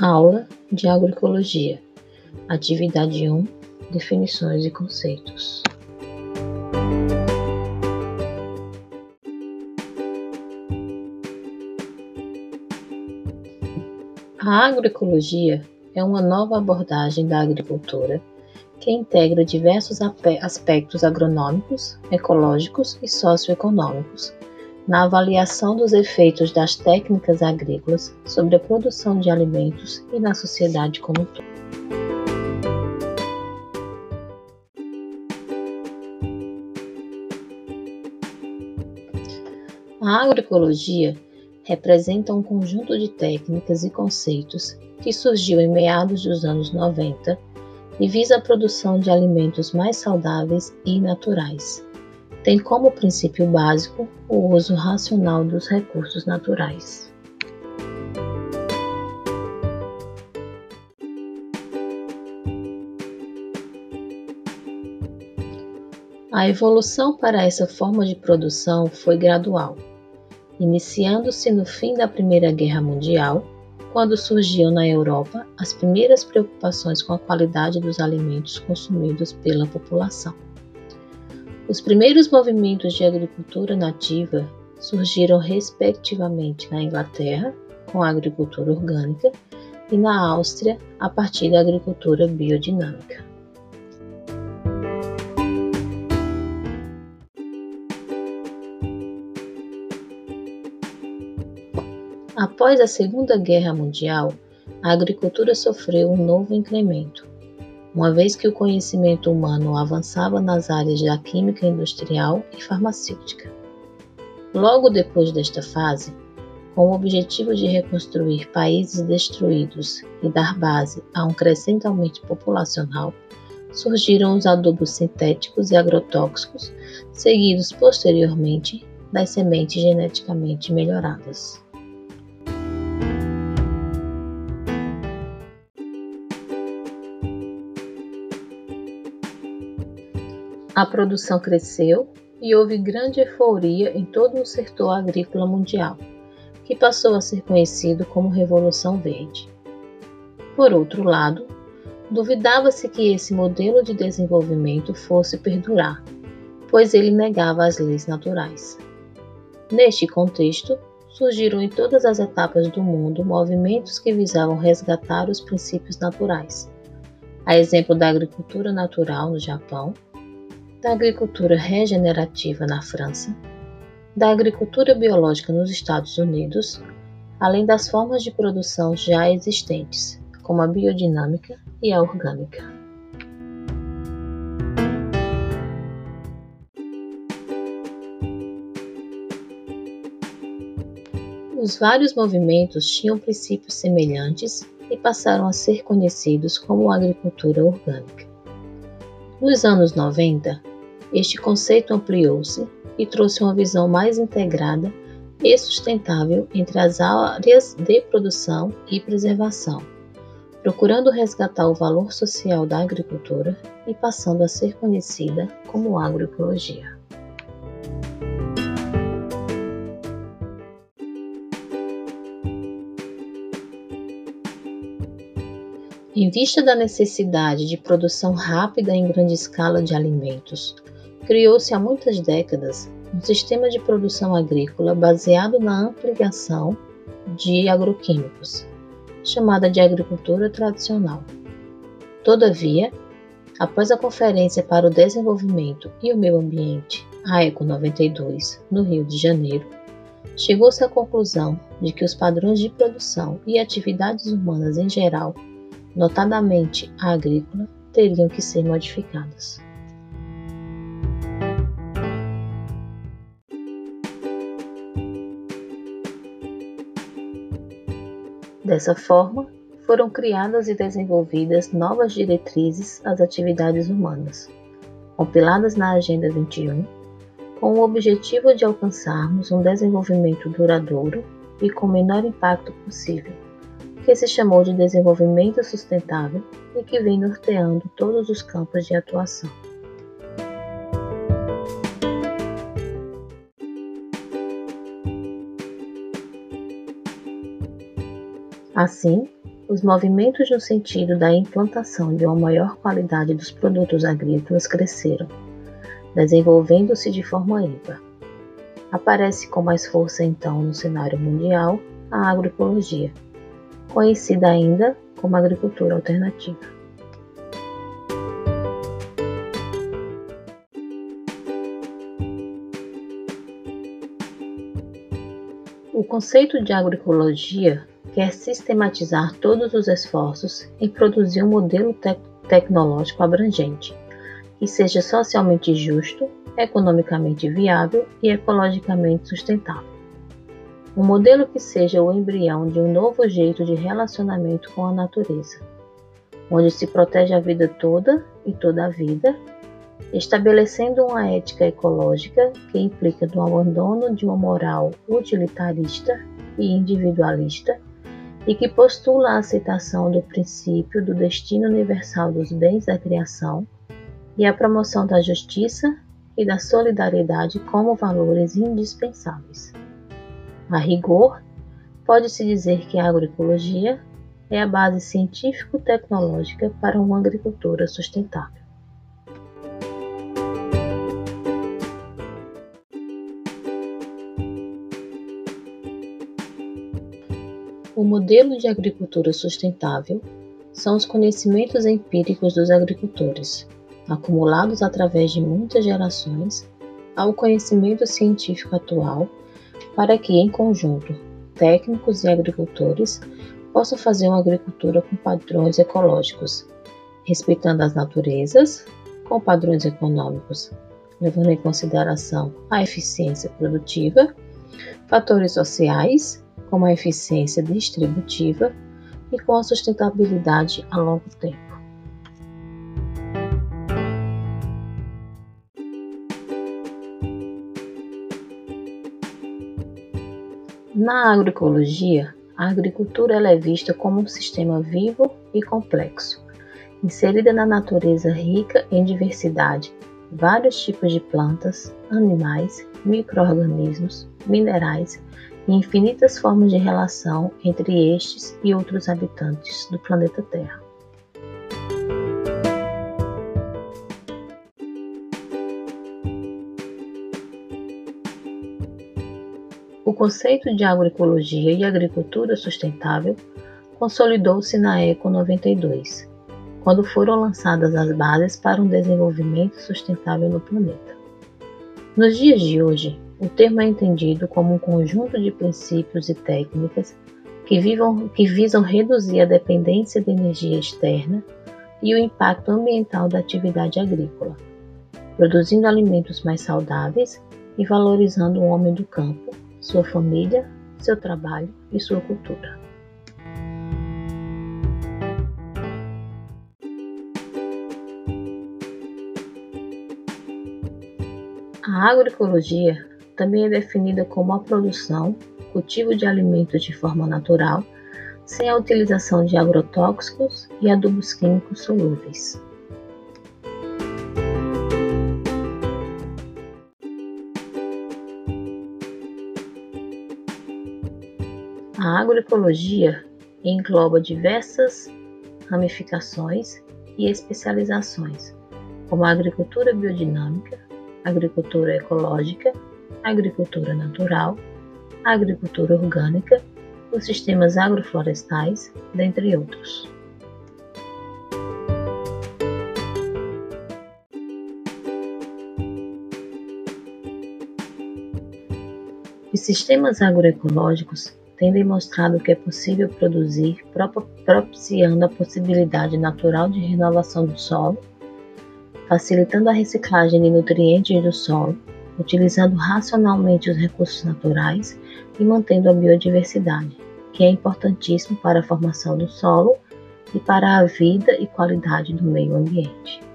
Aula de Agroecologia. Atividade 1. Definições e conceitos. A agroecologia é uma nova abordagem da agricultura que integra diversos aspectos agronômicos, ecológicos e socioeconômicos na avaliação dos efeitos das técnicas agrícolas sobre a produção de alimentos e na sociedade como um todo. A agroecologia representa um conjunto de técnicas e conceitos que surgiu em meados dos anos 90 e visa a produção de alimentos mais saudáveis e naturais tem como princípio básico o uso racional dos recursos naturais. A evolução para essa forma de produção foi gradual, iniciando-se no fim da Primeira Guerra Mundial, quando surgiam na Europa as primeiras preocupações com a qualidade dos alimentos consumidos pela população. Os primeiros movimentos de agricultura nativa surgiram respectivamente na Inglaterra, com a agricultura orgânica, e na Áustria, a partir da agricultura biodinâmica. Após a Segunda Guerra Mundial, a agricultura sofreu um novo incremento, uma vez que o conhecimento humano avançava nas áreas da química industrial e farmacêutica. Logo depois desta fase, com o objetivo de reconstruir países destruídos e dar base a um crescente aumento populacional, surgiram os adubos sintéticos e agrotóxicos, seguidos posteriormente das sementes geneticamente melhoradas. A produção cresceu e houve grande euforia em todo o setor agrícola mundial, que passou a ser conhecido como Revolução Verde. Por outro lado, duvidava-se que esse modelo de desenvolvimento fosse perdurar, pois ele negava as leis naturais. Neste contexto, surgiram em todas as etapas do mundo movimentos que visavam resgatar os princípios naturais. A exemplo da agricultura natural no Japão, da agricultura regenerativa na França, da agricultura biológica nos Estados Unidos, além das formas de produção já existentes, como a biodinâmica e a orgânica. Os vários movimentos tinham princípios semelhantes e passaram a ser conhecidos como agricultura orgânica. Nos anos 90, este conceito ampliou-se e trouxe uma visão mais integrada e sustentável entre as áreas de produção e preservação, procurando resgatar o valor social da agricultura e passando a ser conhecida como agroecologia. Em vista da necessidade de produção rápida em grande escala de alimentos, criou-se há muitas décadas um sistema de produção agrícola baseado na ampliação de agroquímicos, chamada de agricultura tradicional. Todavia, após a Conferência para o Desenvolvimento e o Meio Ambiente, a ECO 92, no Rio de Janeiro, chegou-se à conclusão de que os padrões de produção e atividades humanas em geral, notadamente a agrícola, teriam que ser modificados. Dessa forma, foram criadas e desenvolvidas novas diretrizes às atividades humanas, compiladas na Agenda 21, com o objetivo de alcançarmos um desenvolvimento duradouro e com o menor impacto possível, que se chamou de desenvolvimento sustentável e que vem norteando todos os campos de atuação. Assim, os movimentos no sentido da implantação de uma maior qualidade dos produtos agrícolas cresceram, desenvolvendo-se de forma ímpar. Aparece com mais força então no cenário mundial a agroecologia, conhecida ainda como agricultura alternativa. O conceito de agroecologia quer sistematizar todos os esforços em produzir um modelo te tecnológico abrangente, que seja socialmente justo, economicamente viável e ecologicamente sustentável. Um modelo que seja o embrião de um novo jeito de relacionamento com a natureza, onde se protege a vida toda e toda a vida, estabelecendo uma ética ecológica que implica no abandono de uma moral utilitarista e individualista e que postula a aceitação do princípio do destino universal dos bens da criação e a promoção da justiça e da solidariedade como valores indispensáveis. A rigor, pode-se dizer que a agroecologia é a base científico-tecnológica para uma agricultura sustentável. O modelo de agricultura sustentável são os conhecimentos empíricos dos agricultores, acumulados através de muitas gerações, ao conhecimento científico atual, para que, em conjunto, técnicos e agricultores possam fazer uma agricultura com padrões ecológicos, respeitando as naturezas, com padrões econômicos, levando em consideração a eficiência produtiva, fatores sociais como a eficiência distributiva e com a sustentabilidade a longo tempo. Na agroecologia, a agricultura é vista como um sistema vivo e complexo, inserida na natureza rica em diversidade, vários tipos de plantas, animais, microorganismos, minerais e infinitas formas de relação entre estes e outros habitantes do planeta Terra. O conceito de agroecologia e agricultura sustentável consolidou-se na ECO 92, quando foram lançadas as bases para um desenvolvimento sustentável no planeta. Nos dias de hoje, o termo é entendido como um conjunto de princípios e técnicas que, vivam, que visam reduzir a dependência de energia externa e o impacto ambiental da atividade agrícola, produzindo alimentos mais saudáveis e valorizando o homem do campo, sua família, seu trabalho e sua cultura. A agroecologia também é definida como a produção, cultivo de alimentos de forma natural, sem a utilização de agrotóxicos e adubos químicos solúveis. A agroecologia engloba diversas ramificações e especializações, como a agricultura biodinâmica, agricultura ecológica agricultura natural, agricultura orgânica, os sistemas agroflorestais, dentre outros. Os sistemas agroecológicos têm demonstrado que é possível produzir propiciando a possibilidade natural de renovação do solo, facilitando a reciclagem de nutrientes do solo, utilizando racionalmente os recursos naturais e mantendo a biodiversidade, que é importantíssimo para a formação do solo e para a vida e qualidade do meio ambiente.